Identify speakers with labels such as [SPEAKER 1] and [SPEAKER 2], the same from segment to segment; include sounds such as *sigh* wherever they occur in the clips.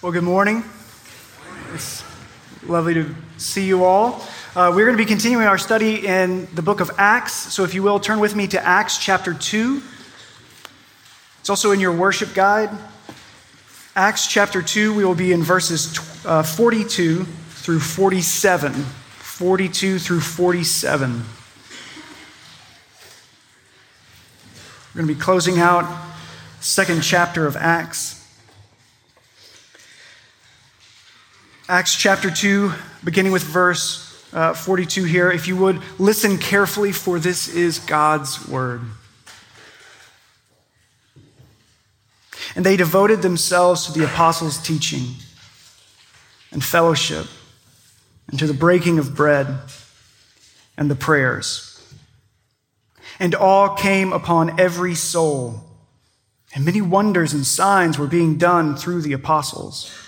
[SPEAKER 1] Well, good morning. It's lovely to see you all. Uh, we're going to be continuing our study in the book of Acts. So, if you will, turn with me to Acts chapter 2. It's also in your worship guide. Acts chapter 2, we will be in verses uh, 42 through 47. 42 through 47. We're going to be closing out second chapter of Acts. Acts chapter 2, beginning with verse uh, 42 here. If you would listen carefully, for this is God's word. And they devoted themselves to the apostles' teaching and fellowship, and to the breaking of bread and the prayers. And awe came upon every soul, and many wonders and signs were being done through the apostles.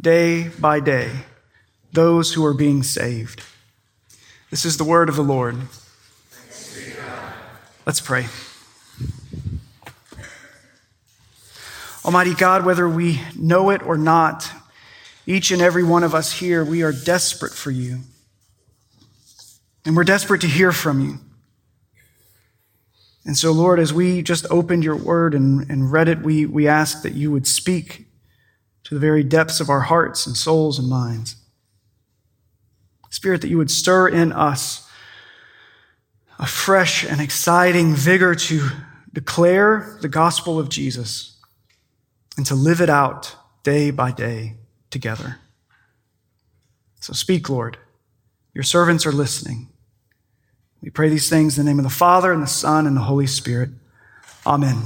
[SPEAKER 1] day by day those who are being saved. This is the word of the Lord. Let's pray. Almighty God, whether we know it or not, each and every one of us here, we are desperate for you. And we're desperate to hear from you. And so, Lord, as we just opened your word and, and read it, we, we ask that you would speak to the very depths of our hearts and souls and minds. Spirit, that you would stir in us a fresh and exciting vigor to declare the gospel of Jesus and to live it out day by day together. So speak, Lord. Your servants are listening. We pray these things in the name of the Father and the Son and the Holy Spirit. Amen.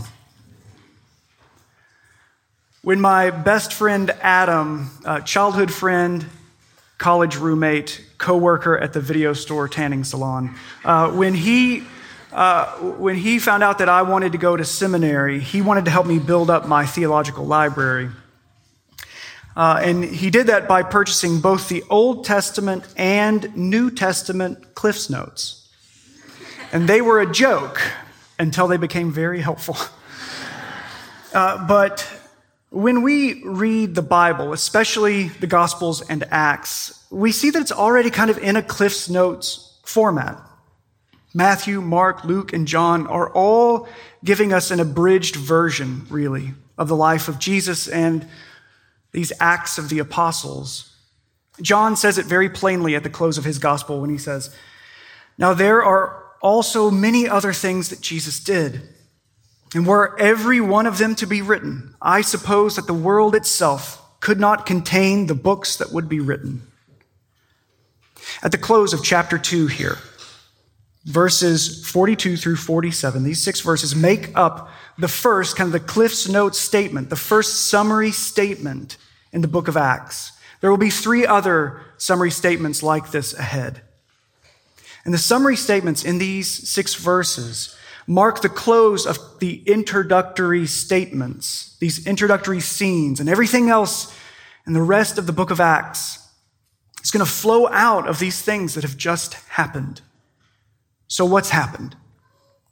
[SPEAKER 1] When my best friend Adam, childhood friend, college roommate, coworker at the video store tanning salon, uh, when he uh, when he found out that I wanted to go to seminary, he wanted to help me build up my theological library. Uh, and he did that by purchasing both the Old Testament and New Testament Cliff's Notes. And they were a joke until they became very helpful. *laughs* Uh, but when we read the Bible, especially the Gospels and Acts, we see that it's already kind of in a Cliff's Notes format. Matthew, Mark, Luke, and John are all giving us an abridged version, really, of the life of Jesus and these acts of the apostles. John says it very plainly at the close of his gospel when he says, Now there are also many other things that Jesus did and were every one of them to be written, I suppose that the world itself could not contain the books that would be written. At the close of chapter 2 here, verses 42 through 47, these six verses make up the first, kind of the Cliff's Notes statement, the first summary statement in the book of Acts. There will be three other summary statements like this ahead. And the summary statements in these six verses mark the close of the introductory statements, these introductory scenes, and everything else in the rest of the book of Acts It's going to flow out of these things that have just happened. So, what's happened?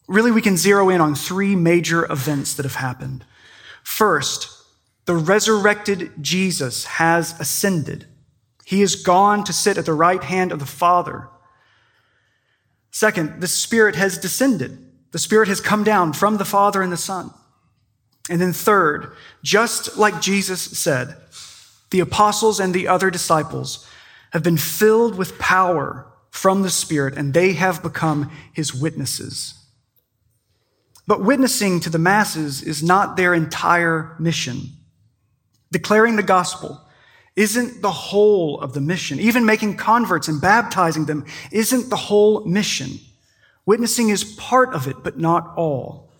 [SPEAKER 1] Really, we can zero in on three major events that have happened. First, the resurrected Jesus has ascended. He has gone to sit at the right hand of the Father. Second, the Spirit has descended. The Spirit has come down from the Father and the Son. And then, third, just like Jesus said, the apostles and the other disciples have been filled with power from the Spirit, and they have become his witnesses. But witnessing to the masses is not their entire mission. Declaring the gospel isn't the whole of the mission. Even making converts and baptizing them isn't the whole mission. Witnessing is part of it, but not all.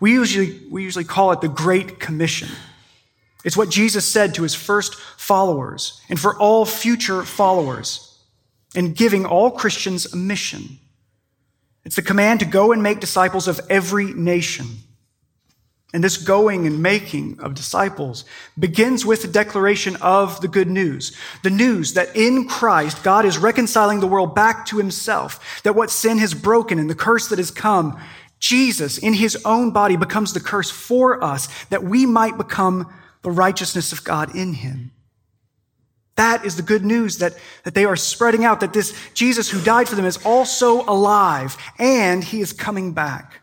[SPEAKER 1] We usually, we usually call it the Great Commission. It's what Jesus said to his first followers and for all future followers and giving all Christians a mission. It's the command to go and make disciples of every nation. And this going and making of disciples begins with the declaration of the good news. The news that in Christ, God is reconciling the world back to himself, that what sin has broken and the curse that has come, Jesus in his own body becomes the curse for us, that we might become the righteousness of God in him. That is the good news that, that they are spreading out, that this Jesus who died for them is also alive and he is coming back.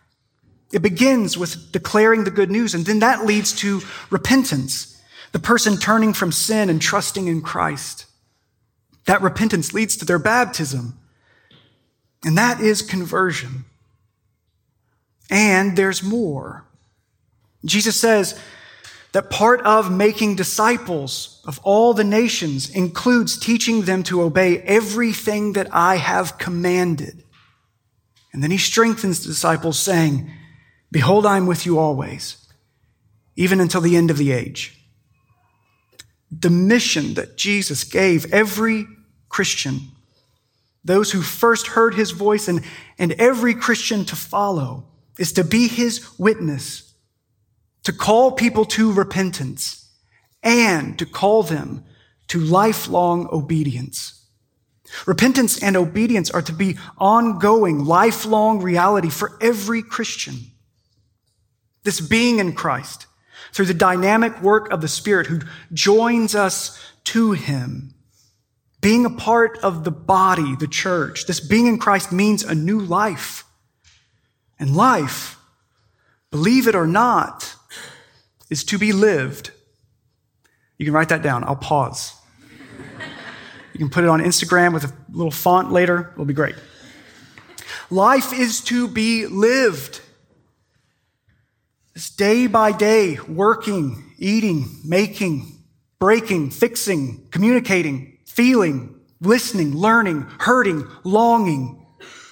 [SPEAKER 1] It begins with declaring the good news, and then that leads to repentance, the person turning from sin and trusting in Christ. That repentance leads to their baptism, and that is conversion. And there's more. Jesus says, that part of making disciples of all the nations includes teaching them to obey everything that I have commanded. And then he strengthens the disciples saying, Behold, I am with you always, even until the end of the age. The mission that Jesus gave every Christian, those who first heard his voice and, and every Christian to follow, is to be his witness to call people to repentance and to call them to lifelong obedience. Repentance and obedience are to be ongoing, lifelong reality for every Christian. This being in Christ through the dynamic work of the Spirit who joins us to Him. Being a part of the body, the church, this being in Christ means a new life. And life, believe it or not, is to be lived. You can write that down. I'll pause. You can put it on Instagram with a little font later. It'll be great. Life is to be lived. It's day by day, working, eating, making, breaking, fixing, communicating, feeling, listening, learning, hurting, longing,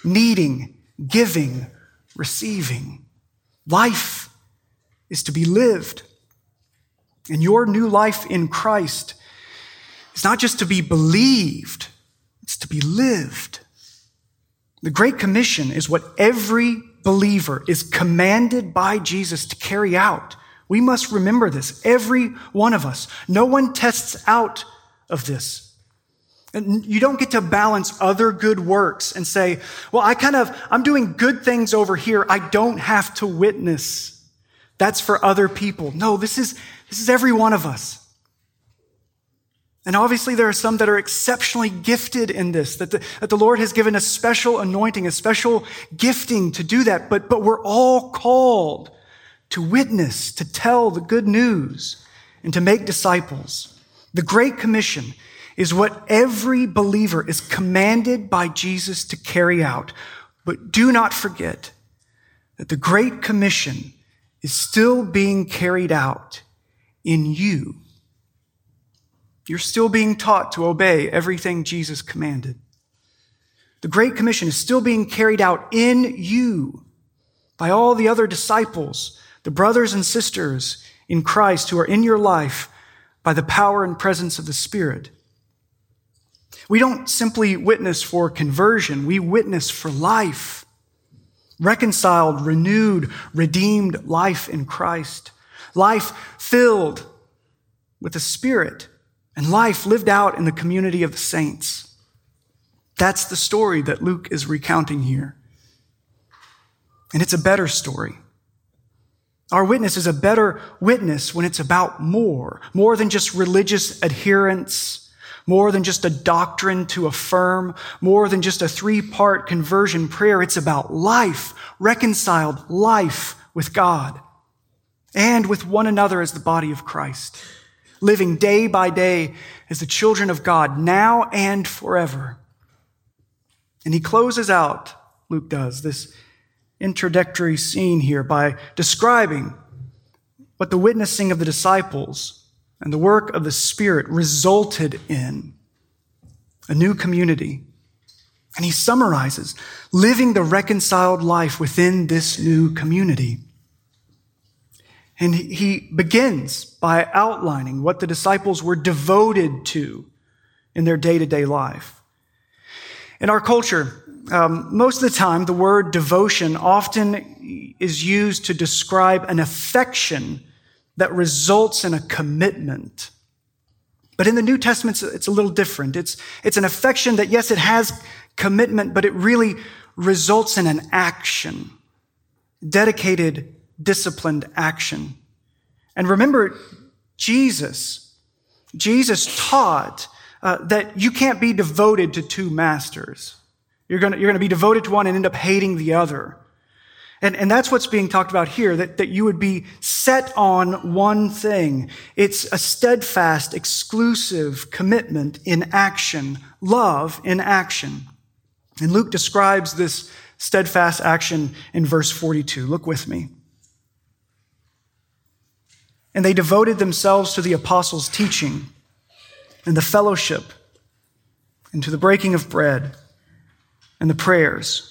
[SPEAKER 1] needing, giving, receiving. Life is to be lived. And your new life in Christ is not just to be believed, it's to be lived. The Great Commission is what every believer is commanded by Jesus to carry out. We must remember this, every one of us. No one tests out of this. And you don't get to balance other good works and say, well, I kind of, I'm doing good things over here. I don't have to witness. That's for other people. No, this is, this is every one of us. And obviously, there are some that are exceptionally gifted in this, that the, that the Lord has given a special anointing, a special gifting to do that. But, but we're all called to witness, to tell the good news, and to make disciples. The Great Commission is what every believer is commanded by Jesus to carry out. But do not forget that the Great Commission is still being carried out in you. You're still being taught to obey everything Jesus commanded. The Great Commission is still being carried out in you by all the other disciples, the brothers and sisters in Christ who are in your life by the power and presence of the Spirit. We don't simply witness for conversion, we witness for life. Reconciled, renewed, redeemed life in Christ life filled with the Spirit, and life lived out in the community of the saints. That's the story that Luke is recounting here. And it's a better story. Our witness is a better witness when it's about more, more than just religious adherence, more than just a doctrine to affirm, more than just a three part conversion prayer. It's about life, reconciled life with God and with one another as the body of Christ, living day by day as the children of God, now and forever. And he closes out, Luke does, this introductory scene here by describing what the witnessing of the disciples and the work of the Spirit resulted in a new community. And he summarizes living the reconciled life within this new community. And he begins by outlining what the disciples were devoted to in their day to day life. In our culture, um, most of the time, the word devotion often is used to describe an affection that results in a commitment. But in the New Testament, it's a little different. It's, it's an affection that, yes, it has commitment, but it really results in an action, dedicated, disciplined action. And remember, Jesus, Jesus taught uh, that you can't be devoted to two masters. You're going you're to be devoted to one and end up hating the other. And, and that's what's being talked about here, that, that you would be set on one thing. It's a steadfast, exclusive commitment in action, love in action. And Luke describes this steadfast action in verse 42. Look with me. And they devoted themselves to the apostles' teaching and the fellowship and to the breaking of bread and the prayers.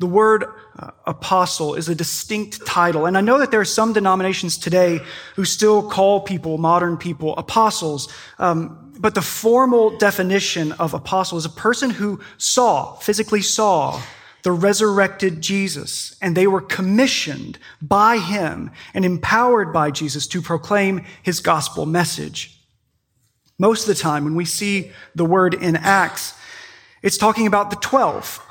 [SPEAKER 1] The word uh, apostle is a distinct title. And I know that there are some denominations today who still call people, modern people, apostles. Um, but the formal definition of apostle is a person who saw, physically saw, the resurrected Jesus, and they were commissioned by him and empowered by Jesus to proclaim his gospel message. Most of the time, when we see the word in Acts, it's talking about the 12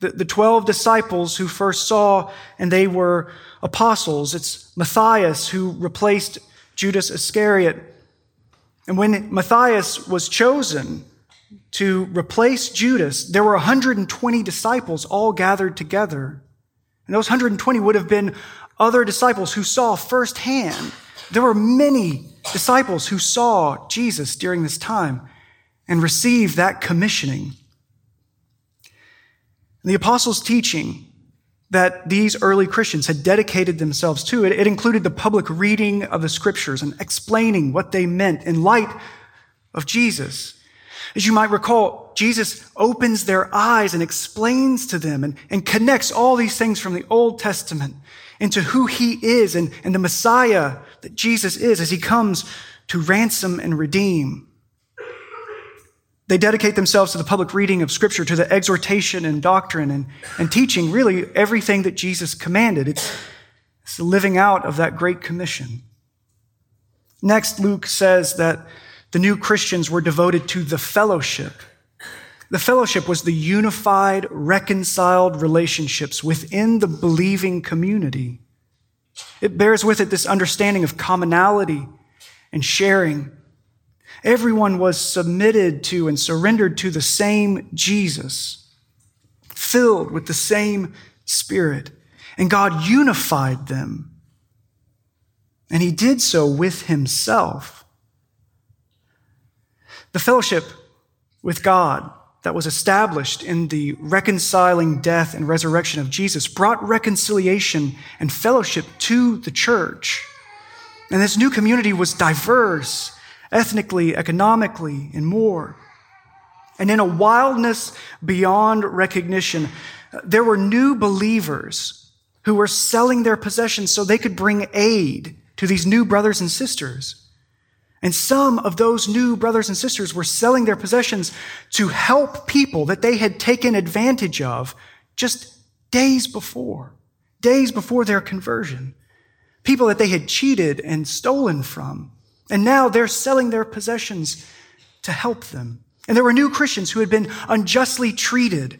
[SPEAKER 1] the, the 12 disciples who first saw and they were apostles. It's Matthias who replaced Judas Iscariot. And when Matthias was chosen to replace Judas, there were 120 disciples all gathered together. And those 120 would have been other disciples who saw firsthand. There were many disciples who saw Jesus during this time and received that commissioning. And the apostles' teaching that these early Christians had dedicated themselves to, it, it included the public reading of the scriptures and explaining what they meant in light of Jesus. As you might recall, Jesus opens their eyes and explains to them and, and connects all these things from the Old Testament into who he is and, and the Messiah that Jesus is as he comes to ransom and redeem. They dedicate themselves to the public reading of Scripture, to the exhortation and doctrine and, and teaching really everything that Jesus commanded. It's, it's the living out of that great commission. Next, Luke says that the new Christians were devoted to the fellowship. The fellowship was the unified, reconciled relationships within the believing community. It bears with it this understanding of commonality and sharing Everyone was submitted to and surrendered to the same Jesus, filled with the same Spirit. And God unified them. And He did so with Himself. The fellowship with God that was established in the reconciling death and resurrection of Jesus brought reconciliation and fellowship to the church. And this new community was diverse ethnically, economically, and more. And in a wildness beyond recognition, there were new believers who were selling their possessions so they could bring aid to these new brothers and sisters. And some of those new brothers and sisters were selling their possessions to help people that they had taken advantage of just days before, days before their conversion. People that they had cheated and stolen from. And now they're selling their possessions to help them. And there were new Christians who had been unjustly treated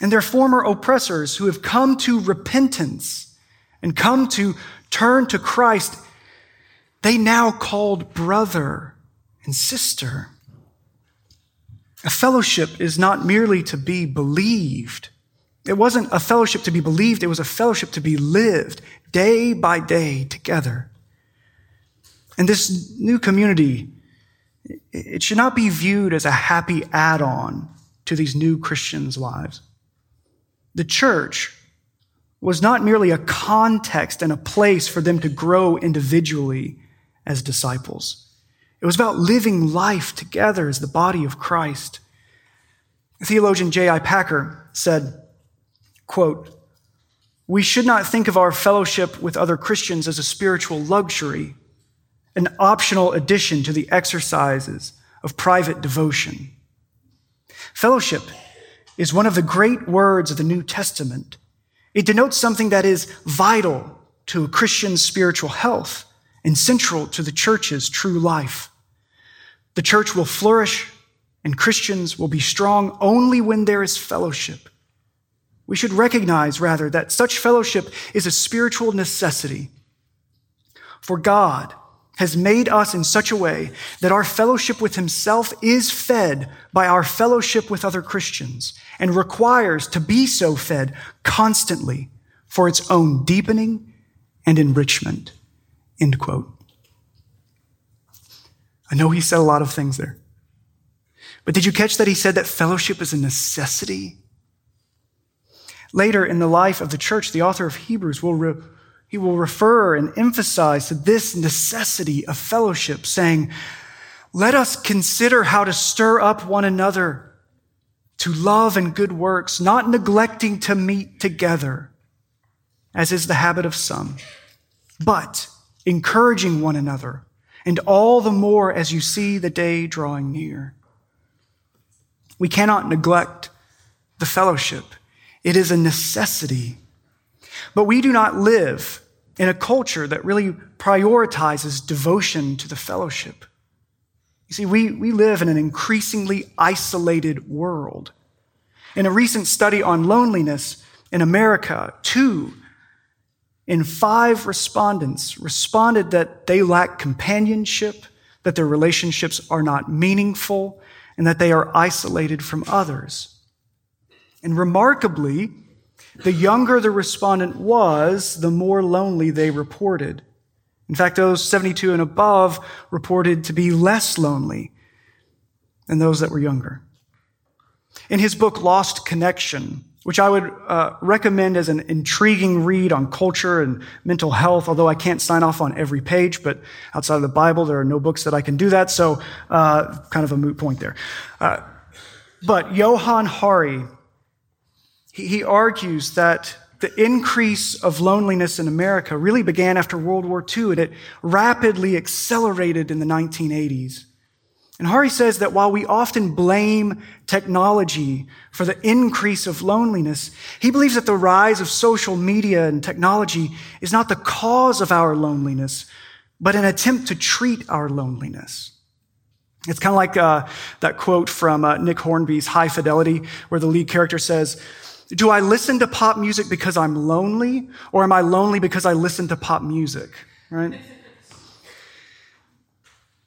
[SPEAKER 1] and their former oppressors who have come to repentance and come to turn to Christ. They now called brother and sister. A fellowship is not merely to be believed. It wasn't a fellowship to be believed. It was a fellowship to be lived day by day together. And this new community, it should not be viewed as a happy add on to these new Christians' lives. The church was not merely a context and a place for them to grow individually as disciples. It was about living life together as the body of Christ. Theologian J.I. Packer said, quote, we should not think of our fellowship with other Christians as a spiritual luxury, an optional addition to the exercises of private devotion. Fellowship is one of the great words of the New Testament. It denotes something that is vital to a Christian's spiritual health and central to the church's true life. The church will flourish and Christians will be strong only when there is fellowship. We should recognize, rather, that such fellowship is a spiritual necessity. For God has made us in such a way that our fellowship with Himself is fed by our fellowship with other Christians and requires to be so fed constantly for its own deepening and enrichment. End quote. I know he said a lot of things there. But did you catch that he said that fellowship is a necessity? Later in the life of the church, the author of Hebrews will, re- he will refer and emphasize to this necessity of fellowship, saying, let us consider how to stir up one another to love and good works, not neglecting to meet together, as is the habit of some, but encouraging one another, and all the more as you see the day drawing near. We cannot neglect the fellowship. It is a necessity. But we do not live in a culture that really prioritizes devotion to the fellowship. You see, we, we live in an increasingly isolated world. In a recent study on loneliness in America, two in five respondents responded that they lack companionship, that their relationships are not meaningful, and that they are isolated from others. And remarkably, the younger the respondent was, the more lonely they reported. In fact, those 72 and above reported to be less lonely than those that were younger. In his book, Lost Connection, which I would uh, recommend as an intriguing read on culture and mental health, although I can't sign off on every page, but outside of the Bible, there are no books that I can do that, so uh, kind of a moot point there. Uh, but Johann Hari, he, he argues that the increase of loneliness in America really began after World War II, and it rapidly accelerated in the 1980s. And Hari says that while we often blame technology for the increase of loneliness, he believes that the rise of social media and technology is not the cause of our loneliness, but an attempt to treat our loneliness. It's kind of like uh, that quote from uh, Nick Hornby's High Fidelity, where the lead character says, Do I listen to pop music because I'm lonely, or am I lonely because I listen to pop music? Right?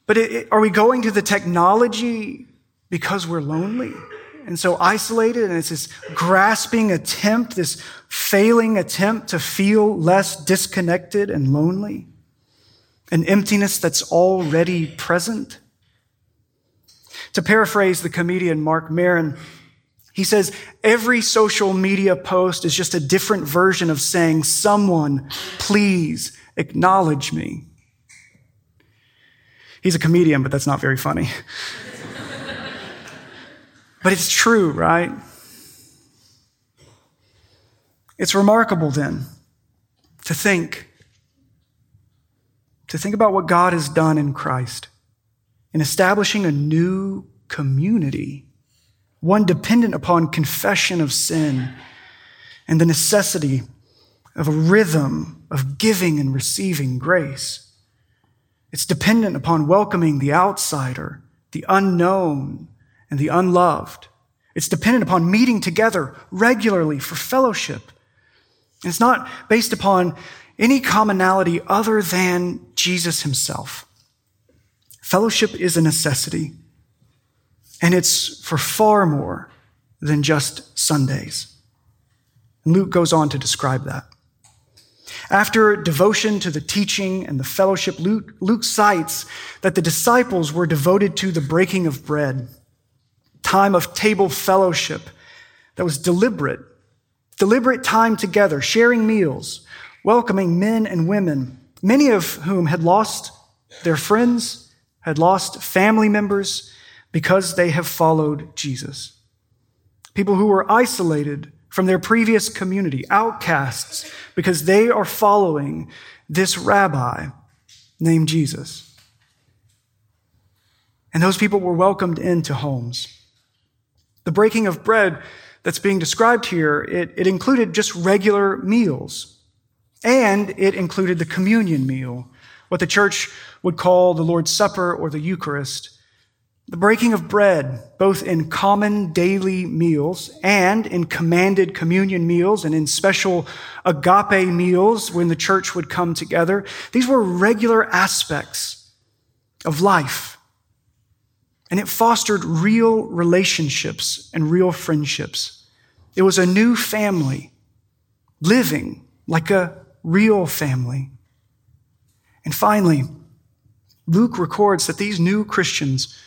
[SPEAKER 1] But it, it, are we going to the technology because we're lonely? And so isolated, and it's this grasping attempt, this failing attempt to feel less disconnected and lonely, an emptiness that's already present. To paraphrase the comedian Marc Maron, he says, every social media post is just a different version of saying, someone, please acknowledge me. He's a comedian, but that's not very funny. but it's true, right? It's remarkable then to think to think about what God has done in Christ in establishing a new community, one dependent upon confession of sin and the necessity of a rhythm of giving and receiving grace. It's dependent upon welcoming the outsider, the unknown, and the unloved. It's dependent upon meeting together regularly for fellowship. It's not based upon any commonality other than Jesus himself. Fellowship is a necessity, and it's for far more than just Sundays. And Luke goes on to describe that. After devotion to the teaching and the fellowship, Luke, Luke, cites that the disciples were devoted to the breaking of bread, time of table fellowship that was deliberate, deliberate time together, sharing meals, welcoming men and women, many of whom had lost their friends, had lost family members because they have followed Jesus. People who were isolated from their previous community, outcasts, because they are following this rabbi named Jesus. And those people were welcomed into homes. The breaking of bread that's being described here, it, it included just regular meals. And it included the communion meal, what the church would call the Lord's Supper or the Eucharist. The breaking of bread, both in common daily meals and in commanded communion meals and in special agape meals when the church would come together, these were regular aspects of life. And it fostered real relationships and real friendships. It was a new family living like a real family. And finally, Luke records that these new Christians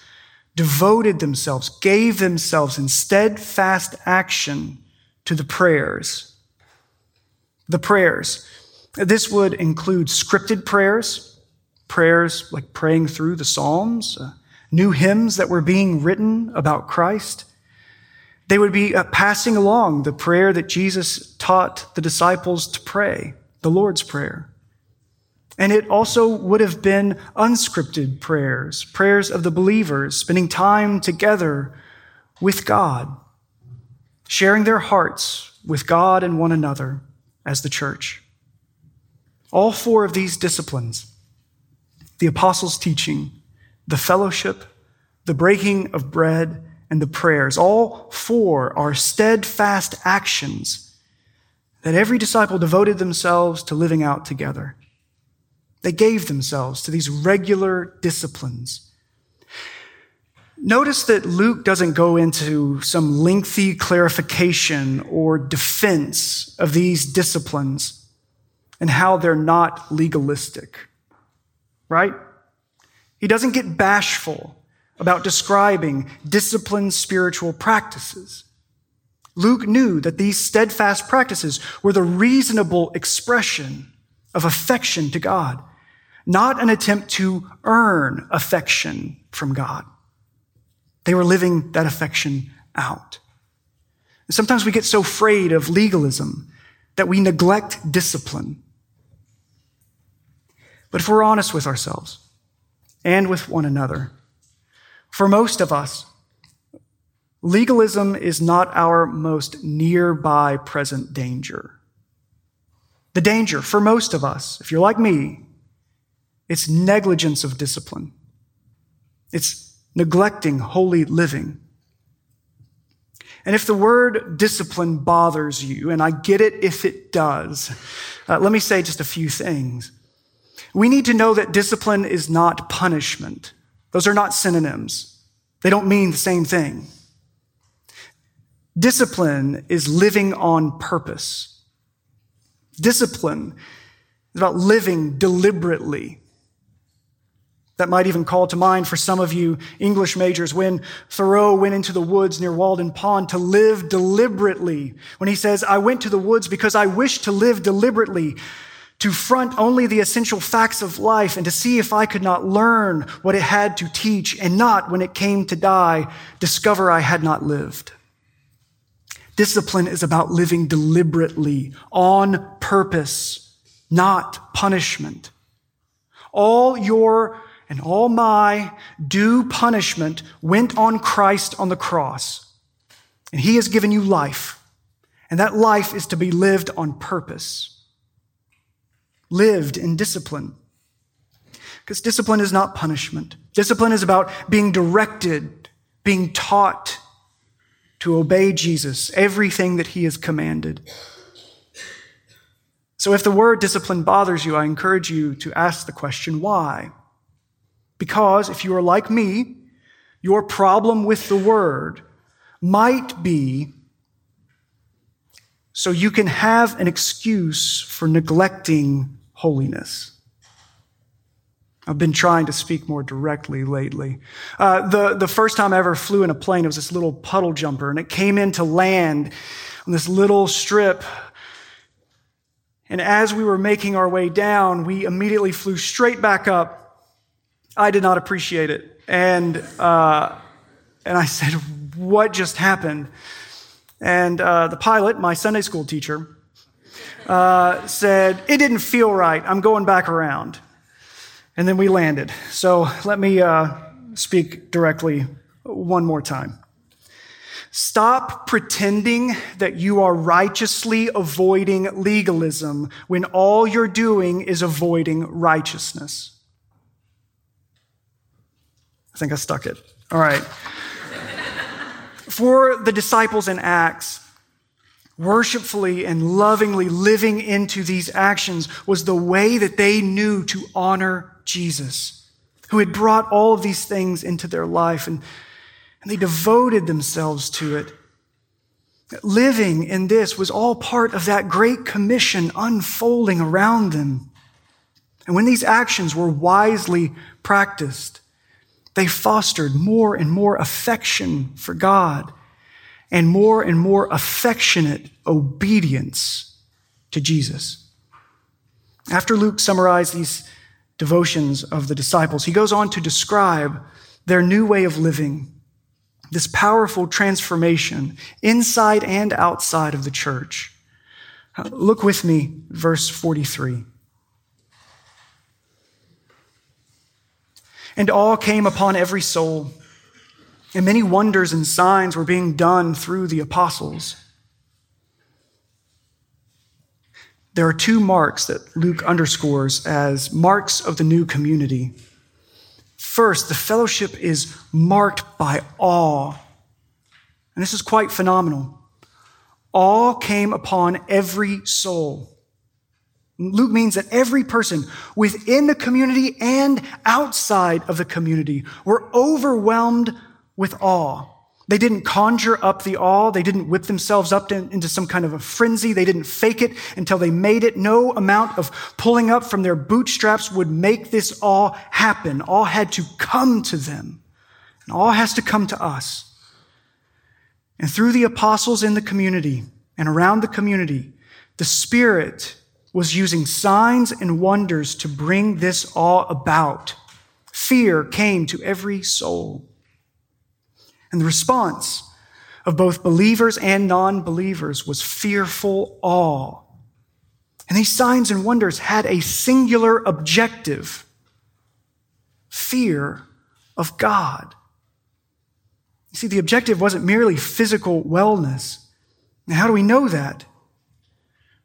[SPEAKER 1] devoted themselves, gave themselves in steadfast action to the prayers. The prayers. This would include scripted prayers, prayers like praying through the Psalms, uh, new hymns that were being written about Christ. They would be uh, passing along the prayer that Jesus taught the disciples to pray, the Lord's Prayer. And it also would have been unscripted prayers, prayers of the believers, spending time together with God, sharing their hearts with God and one another as the church. All four of these disciplines the apostles' teaching, the fellowship, the breaking of bread, and the prayers all four are steadfast actions that every disciple devoted themselves to living out together. They gave themselves to these regular disciplines. Notice that Luke doesn't go into some lengthy clarification or defense of these disciplines and how they're not legalistic, right? He doesn't get bashful about describing disciplined spiritual practices. Luke knew that these steadfast practices were the reasonable expression of affection to God not an attempt to earn affection from God. They were living that affection out. And sometimes we get so afraid of legalism that we neglect discipline. But if we're honest with ourselves and with one another, for most of us, legalism is not our most nearby present danger. The danger for most of us, if you're like me, it's negligence of discipline. It's neglecting holy living. And if the word discipline bothers you, and I get it if it does, uh, let me say just a few things. We need to know that discipline is not punishment. Those are not synonyms. They don't mean the same thing. Discipline is living on purpose. Discipline is about living deliberately that might even call to mind for some of you English majors when Thoreau went into the woods near Walden Pond to live deliberately. When he says, I went to the woods because I wished to live deliberately, to front only the essential facts of life and to see if I could not learn what it had to teach and not, when it came to die, discover I had not lived. Discipline is about living deliberately, on purpose, not punishment. All your and all my due punishment went on Christ on the cross. And he has given you life. And that life is to be lived on purpose, lived in discipline. Because discipline is not punishment. Discipline is about being directed, being taught to obey Jesus, everything that he has commanded. So if the word discipline bothers you, I encourage you to ask the question, why? Because if you are like me, your problem with the word might be so you can have an excuse for neglecting holiness. I've been trying to speak more directly lately. Uh, the, the first time I ever flew in a plane, it was this little puddle jumper, and it came in to land on this little strip. And as we were making our way down, we immediately flew straight back up I did not appreciate it. And, uh, and I said, What just happened? And uh, the pilot, my Sunday school teacher, uh, said, It didn't feel right. I'm going back around. And then we landed. So let me uh, speak directly one more time. Stop pretending that you are righteously avoiding legalism when all you're doing is avoiding righteousness. Think I stuck it. All right. For the disciples in Acts, worshipfully and lovingly living into these actions was the way that they knew to honor Jesus, who had brought all of these things into their life. And and they devoted themselves to it. Living in this was all part of that great commission unfolding around them. And when these actions were wisely practiced, they fostered more and more affection for God and more and more affectionate obedience to Jesus. After Luke summarized these devotions of the disciples, he goes on to describe their new way of living this powerful transformation inside and outside of the church. Look with me, verse 43. And all came upon every soul, and many wonders and signs were being done through the apostles. There are two marks that Luke underscores as marks of the new community. First, the fellowship is marked by awe. And this is quite phenomenal. Awe came upon every soul. Luke means that every person within the community and outside of the community were overwhelmed with awe. They didn't conjure up the awe. They didn't whip themselves up into some kind of a frenzy. They didn't fake it until they made it. No amount of pulling up from their bootstraps would make this awe happen. All had to come to them. And all has to come to us. And through the apostles in the community and around the community, the Spirit was using signs and wonders to bring this awe about. Fear came to every soul. And the response of both believers and non believers was fearful awe. And these signs and wonders had a singular objective fear of God. You see, the objective wasn't merely physical wellness. Now, how do we know that?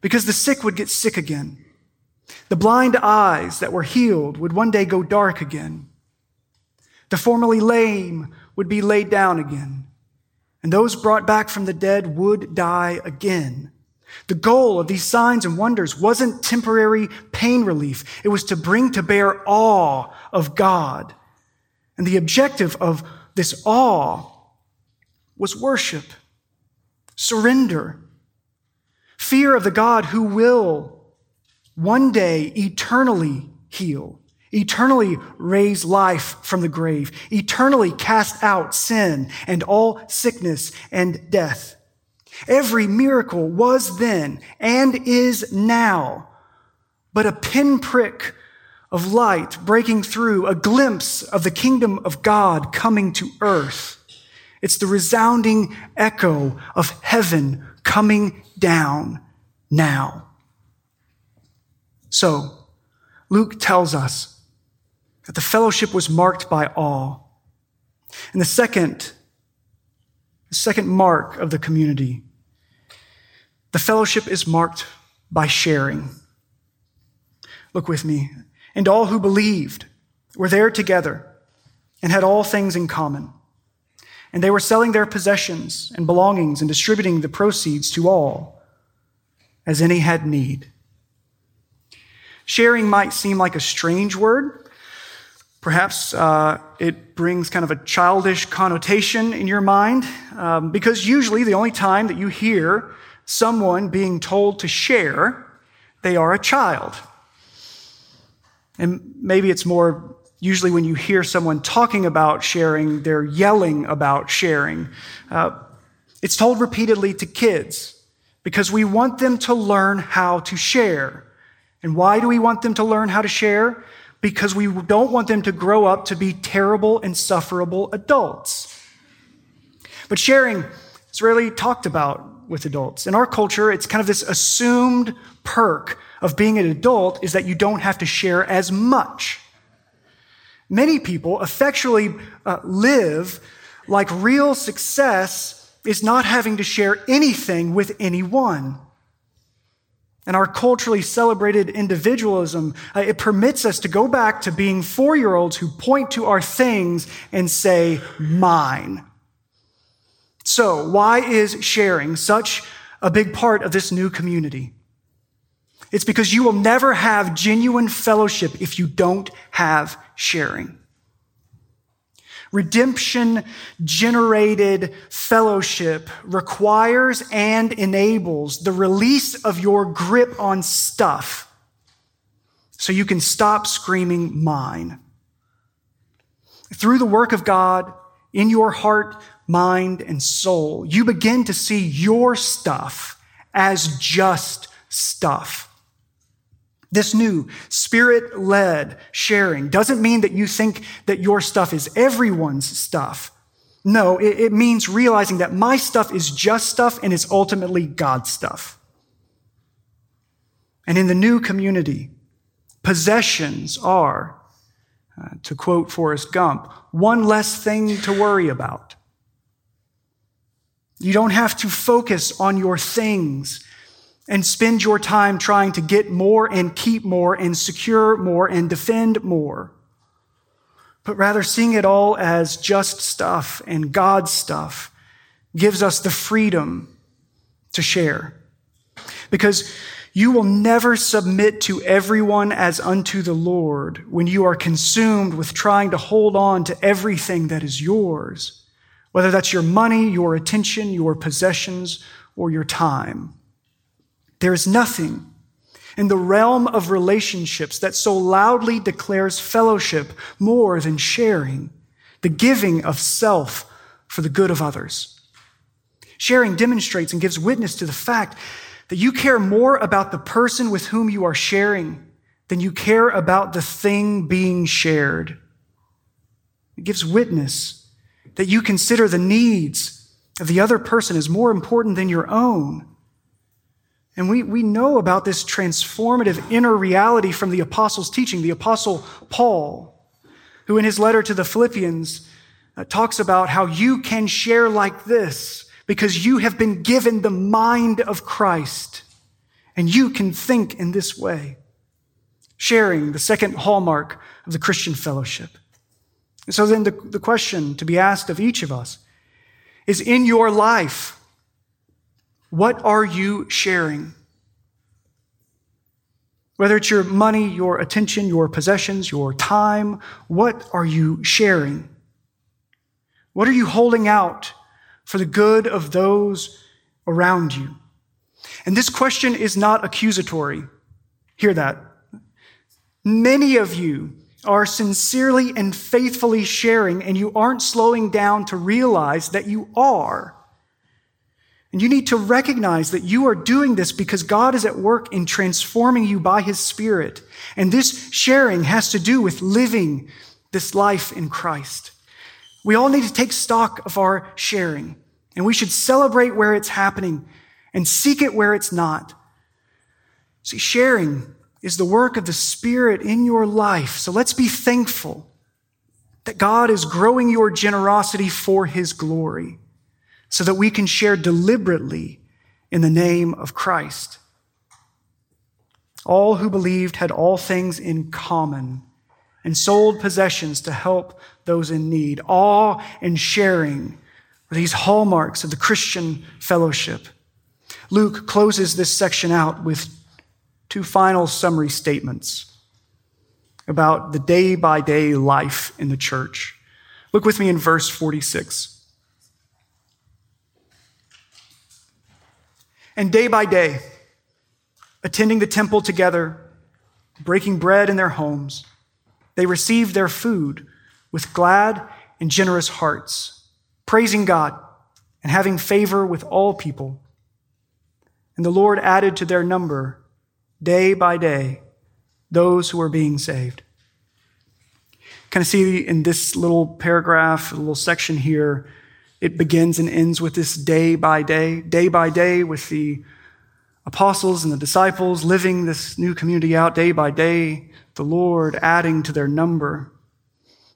[SPEAKER 1] Because the sick would get sick again. The blind eyes that were healed would one day go dark again. The formerly lame would be laid down again, and those brought back from the dead would die again. The goal of these signs and wonders wasn't temporary pain relief. It was to bring to bear awe of God. And the objective of this awe was worship, surrender, fear of the God who will one day eternally heal eternally raise life from the grave, eternally cast out sin and all sickness and death. Every miracle was then and is now but a pinprick of light breaking through, a glimpse of the kingdom of God coming to earth. It's the resounding echo of heaven coming down now. So, Luke tells us that the fellowship was marked by awe. And the second, the second mark of the community, the fellowship is marked by sharing. Look with me. And all who believed were there together and had all things in common. And they were selling their possessions and belongings and distributing the proceeds to all as any had need. Sharing might seem like a strange word Perhaps uh, it brings kind of a childish connotation in your mind, um, because usually the only time that you hear someone being told to share, they are a child. And maybe it's more usually when you hear someone talking about sharing, they're yelling about sharing. Uh, it's told repeatedly to kids because we want them to learn how to share. And why do we want them to learn how to share? because we don't want them to grow up to be terrible, insufferable adults. But sharing is rarely talked about with adults. In our culture, it's kind of this assumed perk of being an adult is that you don't have to share as much. Many people effectually uh, live like real success is not having to share anything with anyone. And our culturally celebrated individualism, uh, it permits us to go back to being four year olds who point to our things and say, mine. So, why is sharing such a big part of this new community? It's because you will never have genuine fellowship if you don't have sharing. Redemption generated fellowship requires and enables the release of your grip on stuff so you can stop screaming mine. Through the work of God in your heart, mind, and soul, you begin to see your stuff as just stuff. This new spirit led sharing doesn't mean that you think that your stuff is everyone's stuff. No, it, it, means realizing that my stuff is just stuff and is ultimately God's stuff. And in the new community, possessions are, uh, to quote Forrest Gump, one less thing to worry about. You don't have to focus on your things and spend your time trying to get more and keep more and secure more and defend more, but rather seeing it all as just stuff and God's stuff gives us the freedom to share. Because you will never submit to everyone as unto the Lord when you are consumed with trying to hold on to everything that is yours, whether that's your money, your attention, your possessions, or your time. There is nothing in the realm of relationships that so loudly declares fellowship more than sharing, the giving of self for the good of others. Sharing demonstrates and gives witness to the fact that you care more about the person with whom you are sharing than you care about the thing being shared. It gives witness that you consider the needs of the other person as more important than your own and we, we know about this transformative inner reality from the apostles' teaching. The apostle Paul, who in his letter to the Philippians uh, talks about how you can share like this because you have been given the mind of Christ and you can think in this way. Sharing, the second hallmark of the Christian fellowship. And so then the, the question to be asked of each of us is in your life, what are you sharing? Whether it's your money, your attention, your possessions, your time, what are you sharing? What are you holding out for the good of those around you? And this question is not accusatory. Hear that. Many of you are sincerely and faithfully sharing, and you aren't slowing down to realize that you are. And you need to recognize that you are doing this because God is at work in transforming you by his spirit. And this sharing has to do with living this life in Christ. We all need to take stock of our sharing and we should celebrate where it's happening and seek it where it's not. See, sharing is the work of the Spirit in your life. So let's be thankful that God is growing your generosity for His glory so that we can share deliberately in the name of Christ. All who believed had all things in common and sold possessions to help those in need. Awe and sharing were these hallmarks of the Christian fellowship. Luke closes this section out with two final summary statements about the day by day life in the church. Look with me in verse 46. And day by day, attending the temple together, breaking bread in their homes, they received their food with glad and generous hearts, praising God and having favor with all people. And the Lord added to their number day by day those who were being saved. Kind of see in this little paragraph, a little section here, it begins and ends with this day by day, day by day, with the apostles and the disciples living this new community out day by day, the Lord adding to their number.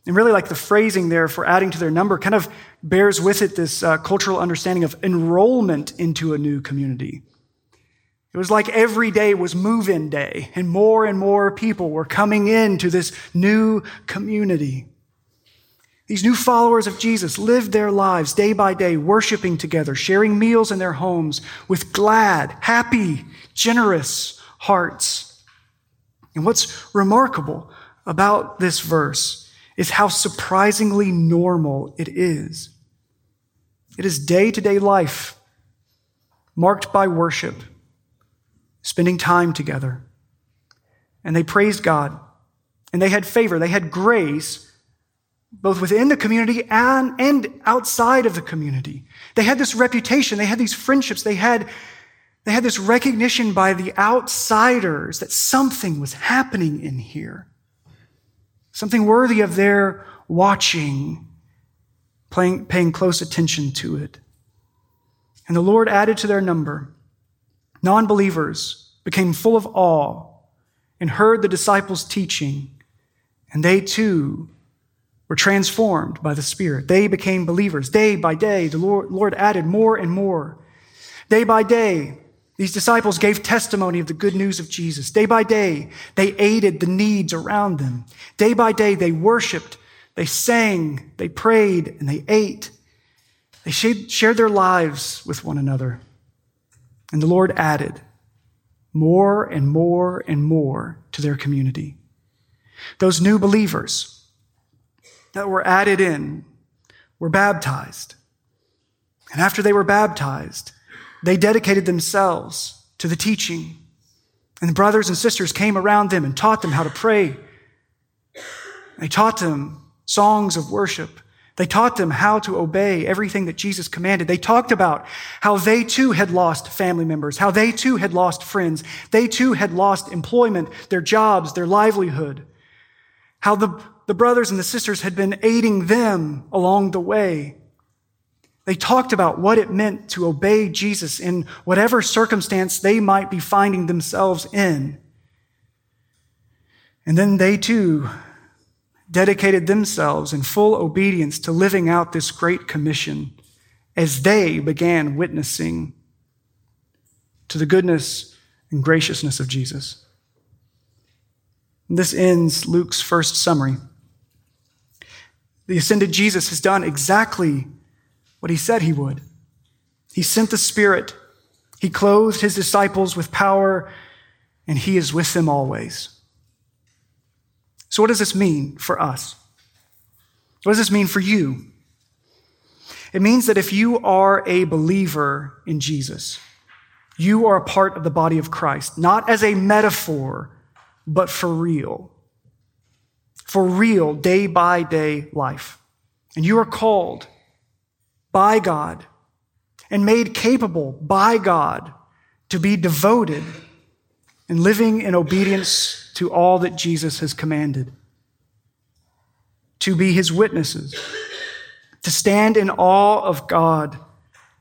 [SPEAKER 1] And really, like the phrasing there for adding to their number kind of bears with it this uh, cultural understanding of enrollment into a new community. It was like every day was move in day, and more and more people were coming into this new community. These new followers of Jesus lived their lives day by day, worshiping together, sharing meals in their homes with glad, happy, generous hearts. And what's remarkable about this verse is how surprisingly normal it is. It is day to day life marked by worship, spending time together. And they praised God, and they had favor, they had grace both within the community and, and outside of the community. They had this reputation, they had these friendships, they had, they had this recognition by the outsiders that something was happening in here. Something worthy of their watching, paying, paying close attention to it. And the Lord added to their number. Non believers became full of awe and heard the disciples' teaching, and they too were transformed by the Spirit. They became believers. Day by day, the Lord, Lord added more and more. Day by day, these disciples gave testimony of the good news of Jesus. Day by day, they aided the needs around them. Day by day, they worshiped, they sang, they prayed, and they ate. They shared their lives with one another. And the Lord added more and more and more to their community. Those new believers, that were added in were baptized. And after they were baptized, they dedicated themselves to the teaching. And the brothers and sisters came around them and taught them how to pray. They taught them songs of worship. They taught them how to obey everything that Jesus commanded. They talked about how they too had lost family members, how they too had lost friends. They too had lost employment, their jobs, their livelihood. How the the brothers and the sisters had been aiding them along the way. They talked about what it meant to obey Jesus in whatever circumstance they might be finding themselves in. And then they too dedicated themselves in full obedience to living out this great commission as they began witnessing to the goodness and graciousness of Jesus. this ends Luke's first summary. The ascended Jesus has done exactly what he said he would. He sent the Spirit, he clothed his disciples with power, and he is with them always. So, what does this mean for us? What does this mean for you? It means that if you are a believer in Jesus, you are a part of the body of Christ, not as a metaphor, but for real for real day by day life. And you are called by God and made capable by God to be devoted and living in obedience to all that Jesus has commanded, to be his witnesses, to stand in awe of God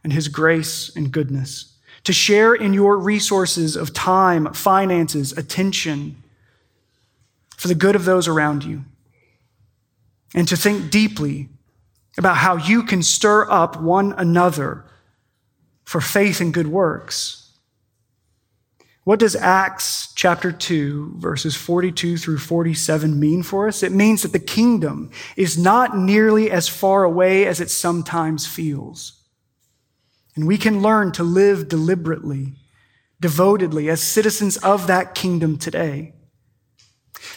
[SPEAKER 1] and his grace and goodness, to share in your resources of time, finances, attention, for the good of those around you, and to think deeply about how you can stir up one another for faith and good works. What does Acts chapter 2, verses 42 through 47 mean for us? It means that the kingdom is not nearly as far away as it sometimes feels. And we can learn to live deliberately, devotedly, as citizens of that kingdom today.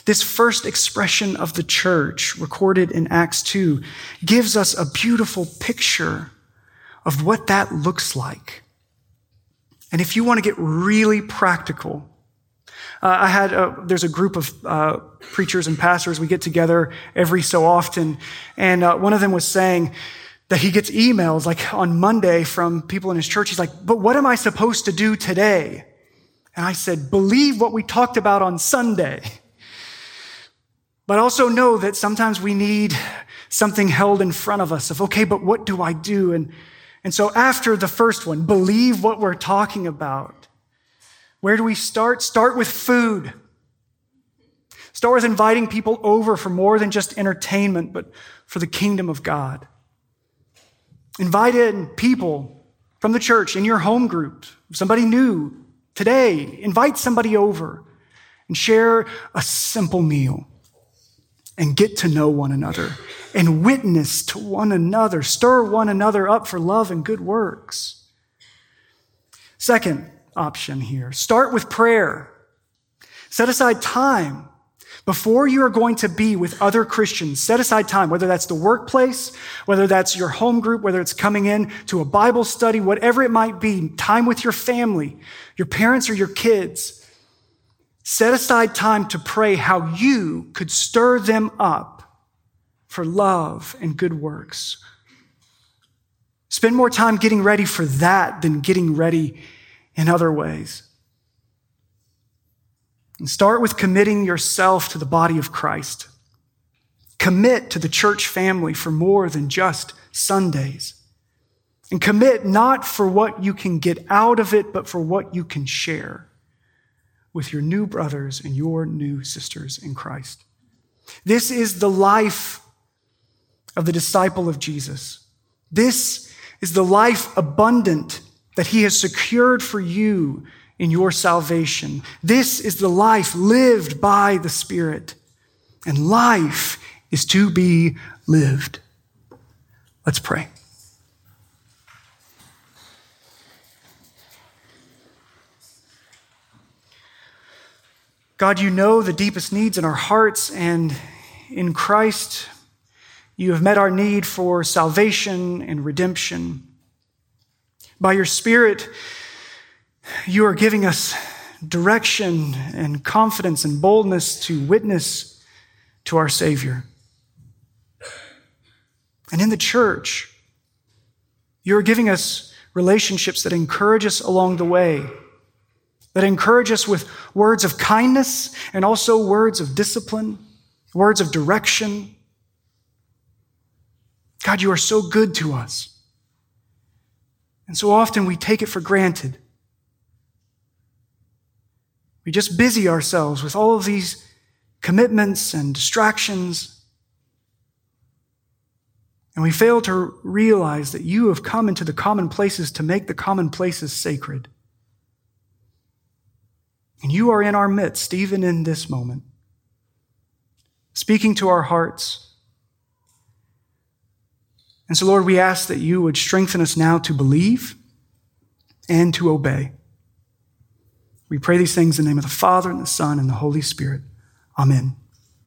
[SPEAKER 1] This first expression of the church, recorded in Acts 2, gives us a beautiful picture of what that looks like. And if you want to get really practical, uh, I had a, there's a group of uh, preachers and pastors. We get together every so often, and uh, one of them was saying that he gets emails like on Monday from people in his church. He's like, "But what am I supposed to do today?" And I said, "Believe what we talked about on Sunday." *laughs* But also know that sometimes we need something held in front of us of, okay, but what do I do? And, and so after the first one, believe what we're talking about. Where do we start? Start with food. Start with inviting people over for more than just entertainment, but for the kingdom of God. Invite in people from the church in your home group, somebody new today. Invite somebody over and share a simple meal and get to know one another and witness to one another, stir one another up for love and good works. Second option here start with prayer. Set aside time before you are going to be with other Christians, set aside time, whether that's the workplace, whether that's your home group, whether it's coming in to a Bible study, whatever it might be, time with your family, your parents or your kids. Set aside time to pray how you could stir them up for love and good works. Spend more time getting ready for that than getting ready in other ways. And start with committing yourself to the body of Christ. Commit to the church family for more than just Sundays. And commit not for what you can get out of it, but for what you can share with your new brothers and your new sisters in Christ. This is the life of the disciple of Jesus. This is the life abundant that he has secured for you in your salvation. This is the life lived by the Spirit. And life is to be lived. Let's pray. God, you know the deepest needs in our hearts, and in Christ, you have met our need for salvation and redemption. By your Spirit, you are giving us direction and confidence and boldness to witness to our Savior. And in the church, you're giving us relationships that encourage us along the way, that encourage us with words of kindness and also words of discipline, words of direction. God, you are so good to us. And so often we take it for granted. We just busy ourselves with all of these commitments and distractions. And we fail to realize that you have come into the common places to make the common places sacred. And you are in our midst, even in this moment, speaking to our hearts. And so, Lord, we ask that you would strengthen us now to believe and to obey. We pray these things in the name of the Father, and the Son, and the Holy Spirit. Amen.